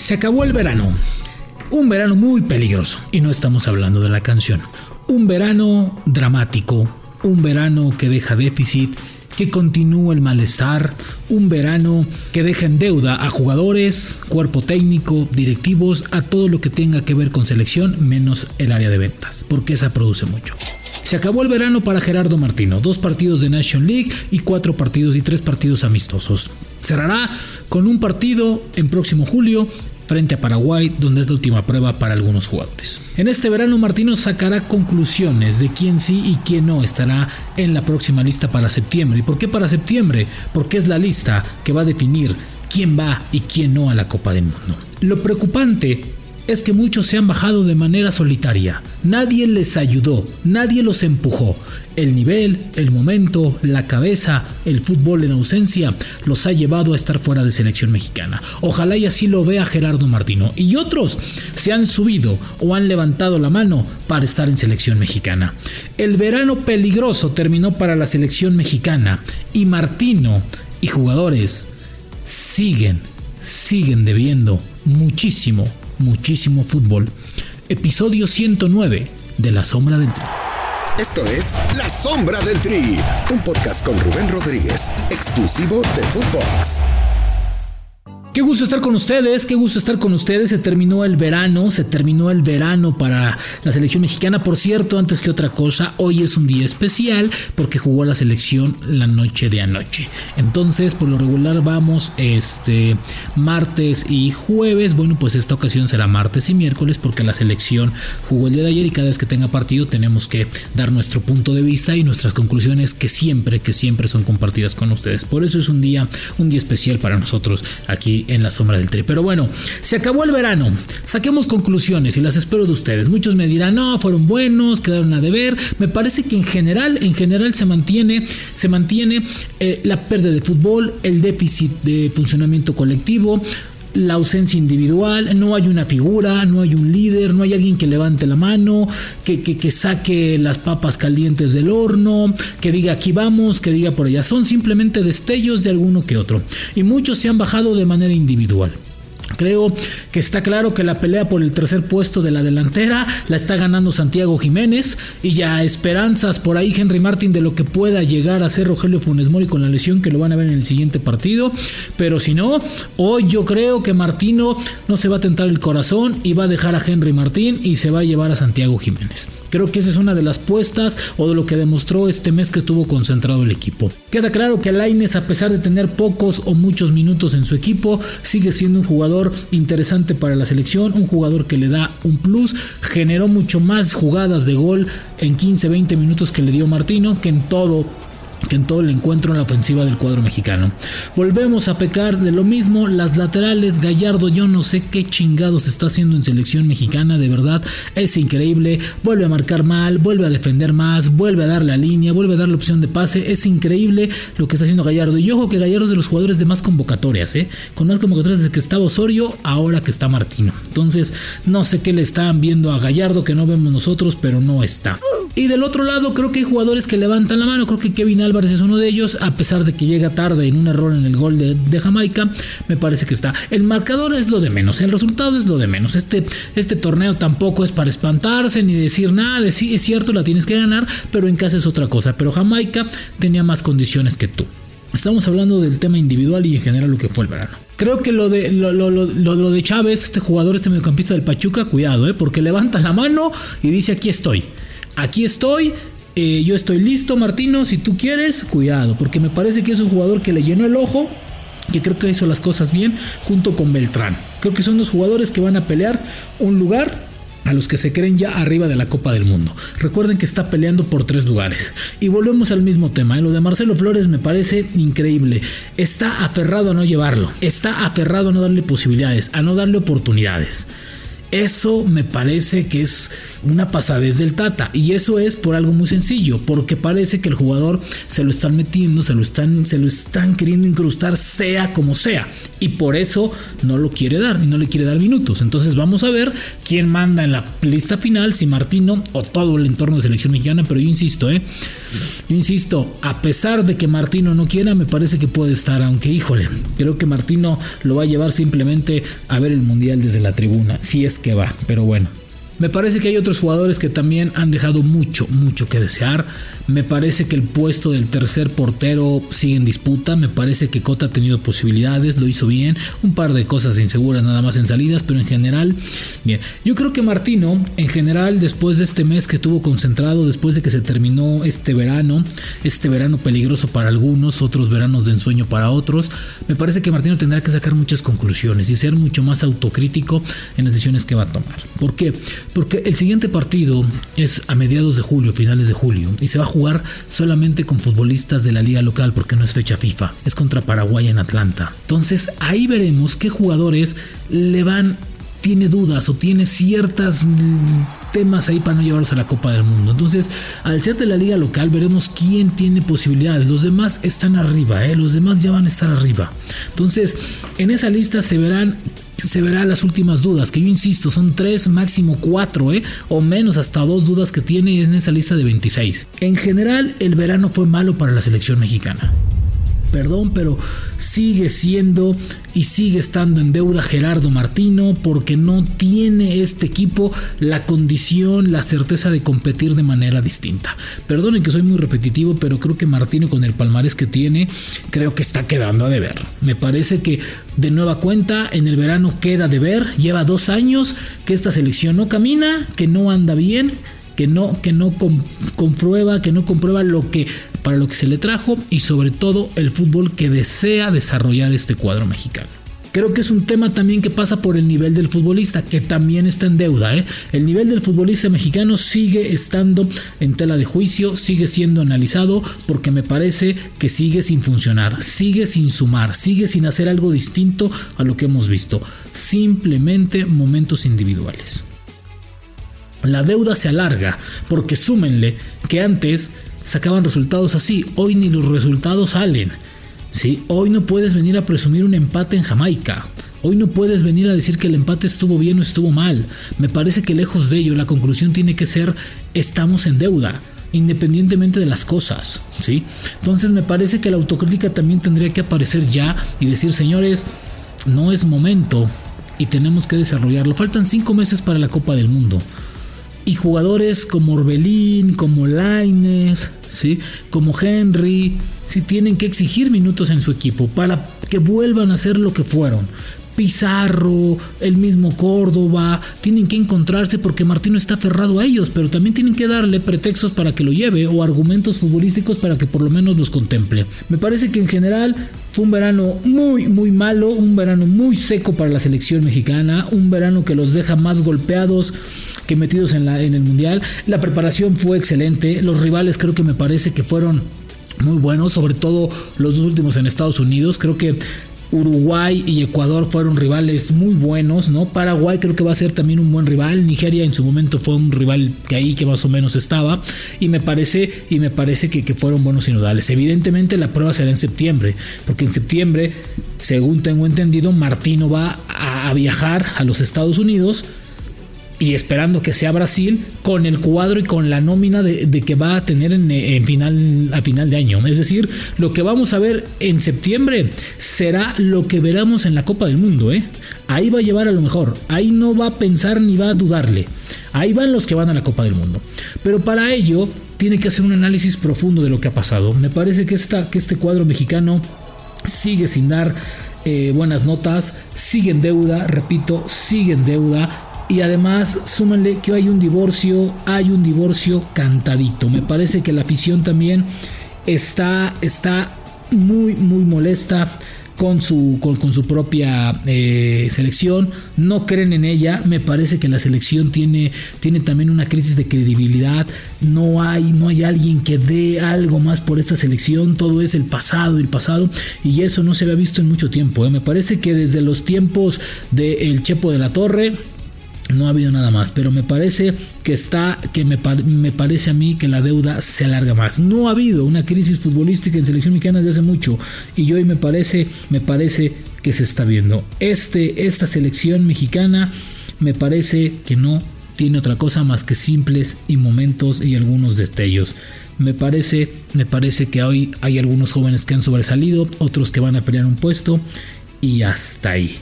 Se acabó el verano. Un verano muy peligroso. Y no estamos hablando de la canción. Un verano dramático. Un verano que deja déficit que continúe el malestar, un verano que deja en deuda a jugadores, cuerpo técnico, directivos, a todo lo que tenga que ver con selección, menos el área de ventas, porque esa produce mucho. Se acabó el verano para Gerardo Martino, dos partidos de Nation League y cuatro partidos y tres partidos amistosos. Cerrará con un partido en próximo julio frente a Paraguay, donde es la última prueba para algunos jugadores. En este verano Martino sacará conclusiones de quién sí y quién no estará en la próxima lista para septiembre. ¿Y por qué para septiembre? Porque es la lista que va a definir quién va y quién no a la Copa del Mundo. Lo preocupante es que muchos se han bajado de manera solitaria. Nadie les ayudó, nadie los empujó. El nivel, el momento, la cabeza, el fútbol en ausencia los ha llevado a estar fuera de selección mexicana. Ojalá y así lo vea Gerardo Martino. Y otros se han subido o han levantado la mano para estar en selección mexicana. El verano peligroso terminó para la selección mexicana y Martino y jugadores siguen, siguen debiendo muchísimo muchísimo fútbol. Episodio 109 de La Sombra del Tri. Esto es La Sombra del Tri, un podcast con Rubén Rodríguez, exclusivo de Footbox. Qué gusto estar con ustedes, qué gusto estar con ustedes. Se terminó el verano, se terminó el verano para la selección mexicana. Por cierto, antes que otra cosa, hoy es un día especial porque jugó la selección la noche de anoche. Entonces, por lo regular vamos este martes y jueves. Bueno, pues esta ocasión será martes y miércoles porque la selección jugó el día de ayer y cada vez que tenga partido tenemos que dar nuestro punto de vista y nuestras conclusiones que siempre, que siempre son compartidas con ustedes. Por eso es un día, un día especial para nosotros aquí en la sombra del tri. Pero bueno, se acabó el verano. Saquemos conclusiones y las espero de ustedes. Muchos me dirán, no, fueron buenos, quedaron a deber. Me parece que en general, en general se mantiene, se mantiene eh, la pérdida de fútbol, el déficit de funcionamiento colectivo, la ausencia individual, no hay una figura, no hay un líder, no hay alguien que levante la mano, que, que, saque las papas calientes del horno, que diga aquí vamos, que diga por allá. Son simplemente destellos de alguno que otro. Y muchos se han bajado de manera individual. Creo que está claro que la pelea por el tercer puesto de la delantera la está ganando Santiago Jiménez y ya esperanzas por ahí Henry Martin de lo que pueda llegar a ser Rogelio Funes Mori con la lesión que lo van a ver en el siguiente partido, pero si no, hoy yo creo que Martino no se va a tentar el corazón y va a dejar a Henry Martín y se va a llevar a Santiago Jiménez. Creo que esa es una de las puestas o de lo que demostró este mes que estuvo concentrado el equipo. Queda claro que Laines a pesar de tener pocos o muchos minutos en su equipo, sigue siendo un jugador interesante para la selección, un jugador que le da un plus, generó mucho más jugadas de gol en 15-20 minutos que le dio Martino que en todo que en todo el encuentro en la ofensiva del cuadro mexicano. Volvemos a pecar de lo mismo, las laterales, Gallardo, yo no sé qué chingados está haciendo en selección mexicana, de verdad, es increíble, vuelve a marcar mal, vuelve a defender más, vuelve a dar la línea, vuelve a dar la opción de pase, es increíble lo que está haciendo Gallardo. Y ojo que Gallardo es de los jugadores de más convocatorias, ¿eh? con más convocatorias desde que estaba Osorio, ahora que está Martino. Entonces, no sé qué le están viendo a Gallardo que no vemos nosotros, pero no está. Y del otro lado, creo que hay jugadores que levantan la mano. Creo que Kevin Álvarez es uno de ellos, a pesar de que llega tarde en un error en el gol de, Jamaica. Me parece que está. El marcador es lo de menos, el resultado es lo de menos. Este, este torneo tampoco es para espantarse ni decir nada. Sí, es cierto, la tienes que ganar, pero en casa es otra cosa. Pero Jamaica tenía más condiciones que tú. Estamos hablando del tema individual y en general lo que fue el verano. Creo que lo de, lo, lo, de Chávez, este jugador, este mediocampista del Pachuca, cuidado, ¿eh? porque levanta la mano y dice aquí estoy aquí estoy, eh, yo estoy listo, Martino, si tú quieres, cuidado, porque me parece que es un jugador que le llenó el ojo, que creo que hizo las cosas bien junto con Beltrán. Creo que son dos jugadores que van a pelear un lugar a los que se creen ya arriba de la Copa del Mundo. Recuerden que está peleando por tres lugares. Y volvemos al mismo tema. ¿eh? Lo de Marcelo Flores me parece increíble. Está aferrado a no llevarlo. Está aferrado a no darle posibilidades, a no darle oportunidades. Eso me parece que es una pasadez del Tata. Y eso es por algo muy sencillo, porque parece que el jugador se lo están metiendo, se lo están, se lo están queriendo incrustar, sea como sea. Y por eso no lo quiere dar no le quiere dar minutos. Entonces vamos a ver quién manda en la lista final, si Martino o todo el entorno de selección mexicana. Pero yo insisto, ¿eh? Yo insisto, a pesar de que Martino no quiera, me parece que puede estar, aunque híjole, creo que Martino lo va a llevar simplemente a ver el Mundial desde la tribuna, si es que va, pero bueno. Me parece que hay otros jugadores que también han dejado mucho, mucho que desear. Me parece que el puesto del tercer portero sigue en disputa. Me parece que Cota ha tenido posibilidades, lo hizo bien. Un par de cosas inseguras nada más en salidas, pero en general, bien. Yo creo que Martino, en general, después de este mes que tuvo concentrado, después de que se terminó este verano, este verano peligroso para algunos, otros veranos de ensueño para otros, me parece que Martino tendrá que sacar muchas conclusiones y ser mucho más autocrítico en las decisiones que va a tomar. ¿Por qué? Porque el siguiente partido es a mediados de julio, finales de julio, y se va a jugar solamente con futbolistas de la liga local porque no es fecha FIFA, es contra Paraguay en Atlanta. Entonces ahí veremos qué jugadores le van, tiene dudas o tiene ciertas mm, temas ahí para no llevarlos a la Copa del Mundo. Entonces, al ser de la liga local, veremos quién tiene posibilidades. Los demás están arriba, ¿eh? los demás ya van a estar arriba. Entonces, en esa lista se verán se verán las últimas dudas, que yo insisto, son tres, máximo cuatro, ¿eh? o menos hasta dos dudas que tiene en esa lista de 26. En general, el verano fue malo para la selección mexicana perdón, pero sigue siendo y sigue estando en deuda Gerardo Martino porque no tiene este equipo la condición, la certeza de competir de manera distinta. Perdonen que soy muy repetitivo, pero creo que Martino con el palmarés que tiene, creo que está quedando a deber. Me parece que de nueva cuenta en el verano queda de ver, lleva dos años que esta selección no camina, que no anda bien que no, que no comprueba, que no comprueba lo que para lo que se le trajo y sobre todo el fútbol que desea desarrollar este cuadro mexicano. Creo que es un tema también que pasa por el nivel del futbolista, que también está en deuda. ¿eh? El nivel del futbolista mexicano sigue estando en tela de juicio, sigue siendo analizado, porque me parece que sigue sin funcionar, sigue sin sumar, sigue sin hacer algo distinto a lo que hemos visto. Simplemente momentos individuales. La deuda se alarga porque súmenle que antes sacaban resultados así, hoy ni los resultados salen. ¿sí? Hoy no puedes venir a presumir un empate en Jamaica. Hoy no puedes venir a decir que el empate estuvo bien o estuvo mal. Me parece que lejos de ello la conclusión tiene que ser estamos en deuda, independientemente de las cosas, ¿sí? Entonces me parece que la autocrítica también tendría que aparecer ya y decir, señores, no es momento y tenemos que desarrollarlo. Faltan cinco meses para la Copa del Mundo y jugadores como Orbelín, como Laines, ¿sí? como Henry, si tienen que exigir minutos en su equipo para que vuelvan a ser lo que fueron. Pizarro, el mismo Córdoba, tienen que encontrarse porque Martino está aferrado a ellos, pero también tienen que darle pretextos para que lo lleve o argumentos futbolísticos para que por lo menos los contemple. Me parece que en general fue un verano muy, muy malo, un verano muy seco para la selección mexicana, un verano que los deja más golpeados que metidos en, el Mundial. La preparación fue excelente, los rivales creo que me parece que fueron muy buenos, sobre todo los dos últimos en Estados Unidos. Creo que Uruguay y Ecuador fueron rivales muy buenos, ¿no? Paraguay creo que va a ser también un buen rival. Nigeria en su momento fue un rival que ahí que más o menos estaba. Y me parece, y me parece que, que fueron buenos sinodales. Evidentemente la prueba será en septiembre. Porque en septiembre, según tengo entendido, Martino va a viajar a los Estados Unidos y esperando que sea Brasil con el cuadro y con la nómina de, que va a tener en, final, a final de año. Es decir, lo que vamos a ver en septiembre será lo que veremos en la Copa del Mundo. ¿eh? Ahí va a llevar a lo mejor. Ahí no va a pensar ni va a dudarle. Ahí van los que van a la Copa del Mundo. Pero para ello tiene que hacer un análisis profundo de lo que ha pasado. Me parece que, esta, que este cuadro mexicano sigue sin dar eh, buenas notas, sigue en deuda, repito, sigue en deuda y además súmenle que hay un divorcio, hay un divorcio cantadito. Me parece que la afición también está, está muy, muy molesta con su, con, su propia eh, selección, no creen en ella, me parece que la selección tiene, tiene también una crisis de credibilidad, no hay, no hay alguien que dé algo más por esta selección, todo es el pasado, el pasado, y eso no se había visto en mucho tiempo, ¿eh? me parece que desde los tiempos del Chepo de la Torre, No ha habido nada más, pero me parece que está, que me, me, parece a mí que la deuda se alarga más. No ha habido una crisis futbolística en selección mexicana desde hace mucho y hoy me parece, me parece que se está viendo. Este, esta selección mexicana me parece que no tiene otra cosa más que simples y momentos y algunos destellos. Me parece, me parece que hoy hay algunos jóvenes que han sobresalido, otros que van a pelear un puesto y hasta ahí.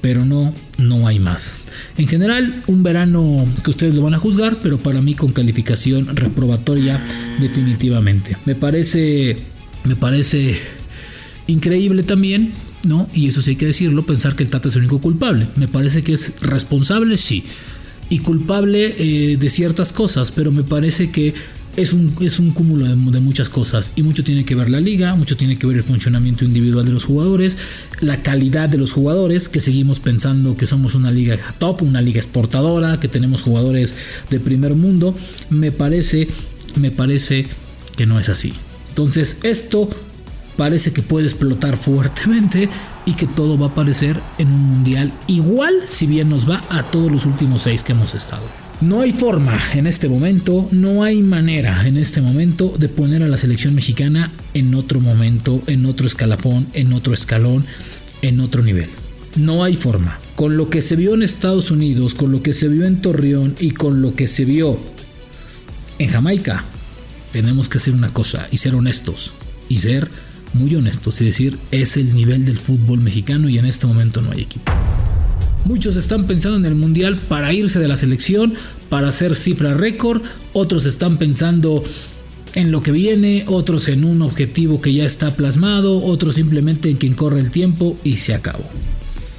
Pero no, no hay más. En general, un verano que ustedes lo van a juzgar, pero para mí con calificación reprobatoria definitivamente. Me parece, me parece increíble también ¿no? Y eso sí hay que decirlo, pensar que el Tata es el único culpable. Me parece que es responsable, sí, y culpable eh, de ciertas cosas, pero me parece que es un, es un cúmulo de, muchas cosas y mucho tiene que ver la liga, mucho tiene que ver el funcionamiento individual de los jugadores, la calidad de los jugadores, que seguimos pensando que somos una liga top, una liga exportadora, que tenemos jugadores de primer mundo, me parece, me parece que no es así. Entonces esto parece que puede explotar fuertemente y que todo va a aparecer en un mundial igual si bien nos va a todos los últimos seis que hemos estado. No hay forma en este momento, no hay manera en este momento de poner a la selección mexicana en otro momento, en otro escalafón, en otro escalón, en otro nivel. No hay forma. Con lo que se vio en Estados Unidos, con lo que se vio en Torreón y con lo que se vio en Jamaica, tenemos que hacer una cosa y ser honestos y ser muy honestos y decir es el nivel del fútbol mexicano y en este momento no hay equipo. Muchos están pensando en el Mundial para irse de la selección, para hacer cifra récord, otros están pensando en lo que viene, otros en un objetivo que ya está plasmado, otros simplemente en quien corre el tiempo y se acabó.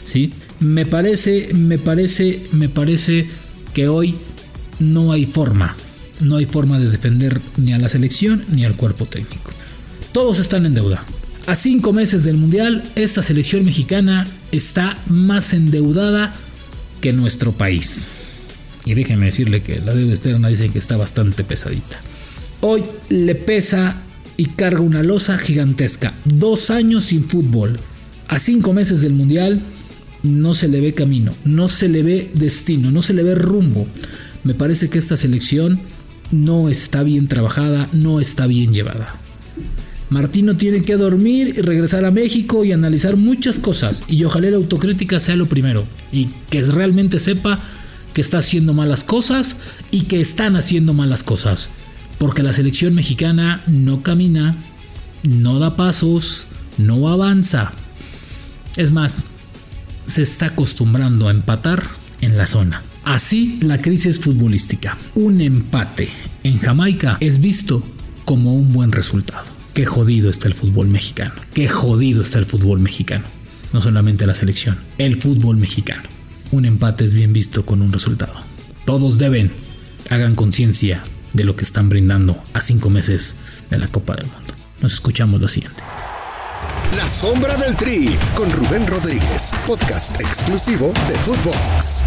¿Sí? Me parece, me parece, me parece que hoy no hay forma, no hay forma de defender ni a la selección ni al cuerpo técnico. Todos están en deuda. A cinco meses del Mundial, esta selección mexicana está más endeudada que nuestro país. Y déjenme decirle que la deuda externa dicen que está bastante pesadita. Hoy le pesa y carga una losa gigantesca. Dos años sin fútbol. A cinco meses del Mundial no se le ve camino, no se le ve destino, no se le ve rumbo. Me parece que esta selección no está bien trabajada, no está bien llevada. Martino tiene que dormir y regresar a México y analizar muchas cosas. Y ojalá la autocrítica sea lo primero. Y que realmente sepa que está haciendo malas cosas y que están haciendo malas cosas. Porque la selección mexicana no camina, no da pasos, no avanza. Es más, se está acostumbrando a empatar en la zona. Así la crisis futbolística. Un empate en Jamaica es visto como un buen resultado. Qué jodido está el fútbol mexicano. Qué jodido está el fútbol mexicano. No solamente la selección, el fútbol mexicano. Un empate es bien visto con un resultado. Todos deben, hagan conciencia de lo que están brindando a cinco meses de la Copa del Mundo. Nos escuchamos lo siguiente. La sombra del tri con Rubén Rodríguez, podcast exclusivo de Footbox.